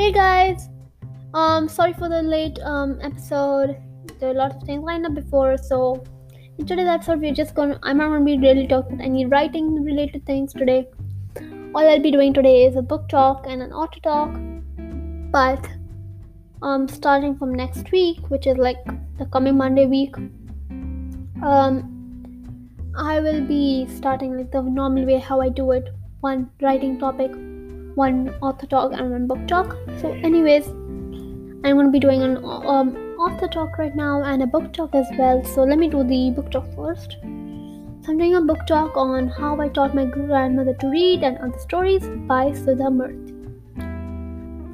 Hey guys, um, sorry for the late um episode. There are a lot of things lined up before, so in today's episode we're just gonna I'm not gonna be really talking any writing related things today. All I'll be doing today is a book talk and an author talk, but um starting from next week, which is like the coming Monday week, um I will be starting like the normal way how I do it. One writing topic, one author talk, and one book talk. So, anyways, I'm to be doing an um, author talk right now and a book talk as well. So, let me do the book talk first. So, I'm doing a book talk on how I taught my grandmother to read and other stories by Sudha Murthy.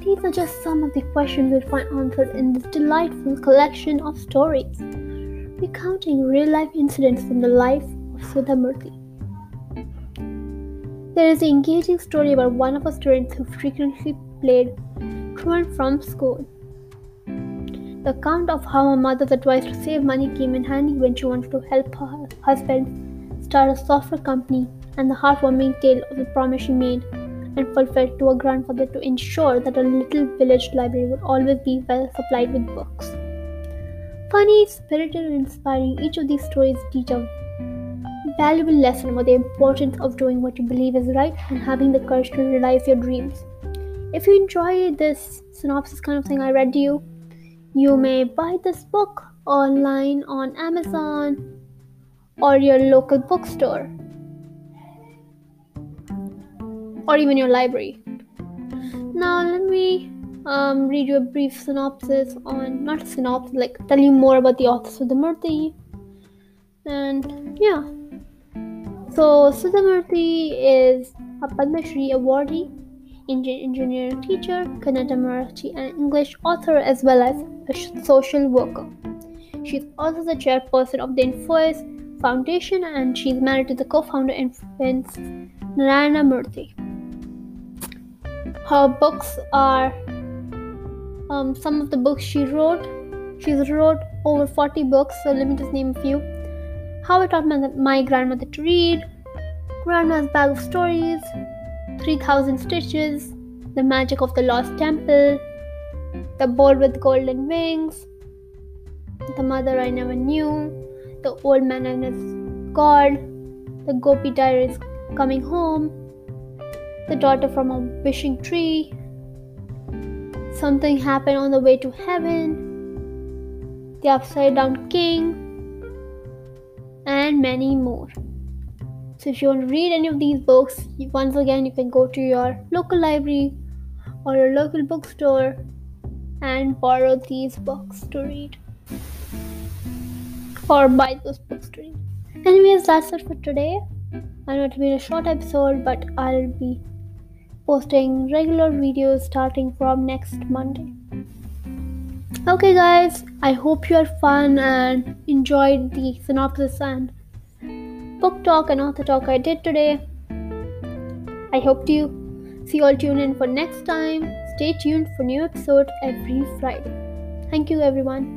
These are just some of the questions you'll find answered in this delightful collection of stories, recounting real life incidents from the life of Sudha Murthy. There is an engaging story about one of our students who frequently played truant from school. The account of how her mother's advice to save money came in handy when she wanted to help her husband start a software company, and the heartwarming tale of the promise she made and fulfilled to her grandfather to ensure that her little village library would always be well supplied with books. Funny, spirited, and inspiring, each of these stories teach a valuable lesson about the importance of doing what you believe is right and having the courage to realize your dreams. If you enjoy this synopsis kind of thing I read to you, you may buy this book online on Amazon or your local bookstore or even your library. Now, let me um, read you a brief synopsis on, not a synopsis, like tell you more about the authors of the Murthy. And yeah. So, Sudha Murthy is a Padma Shri awardee, Indian engineering teacher, Kannada Marathi, and English author, as well as a social worker. She's also the chairperson of the Infosys Foundation, and she's married to the co-founder and Narayana Murthy. Her books are um, some of the books she wrote. She's wrote over 40 books, so let me just name a few. How I Taught my, my Grandmother to Read, Grandma's Bag of Stories, 3000 Stitches, The Magic of the Lost Temple, The Bird with Golden Wings, The Mother I Never Knew, The Old Man and His God, The Gopi Diaries Coming Home, The Daughter from a Wishing Tree, Something Happened on the Way to Heaven, The Upside Down King, and many more. So, if you want to read any of these books, once again, you can go to your local library or your local bookstore and borrow these books to read or buy those books to read. Anyways, that's it for today. I know it'll be a short episode, but I'll be posting regular videos starting from next Monday. Okay, guys, I hope you had fun and enjoyed the synopsis and book talk and author talk I did today. I hope to see you all tune in for next time. Stay tuned for new episode every Friday. Thank you, everyone.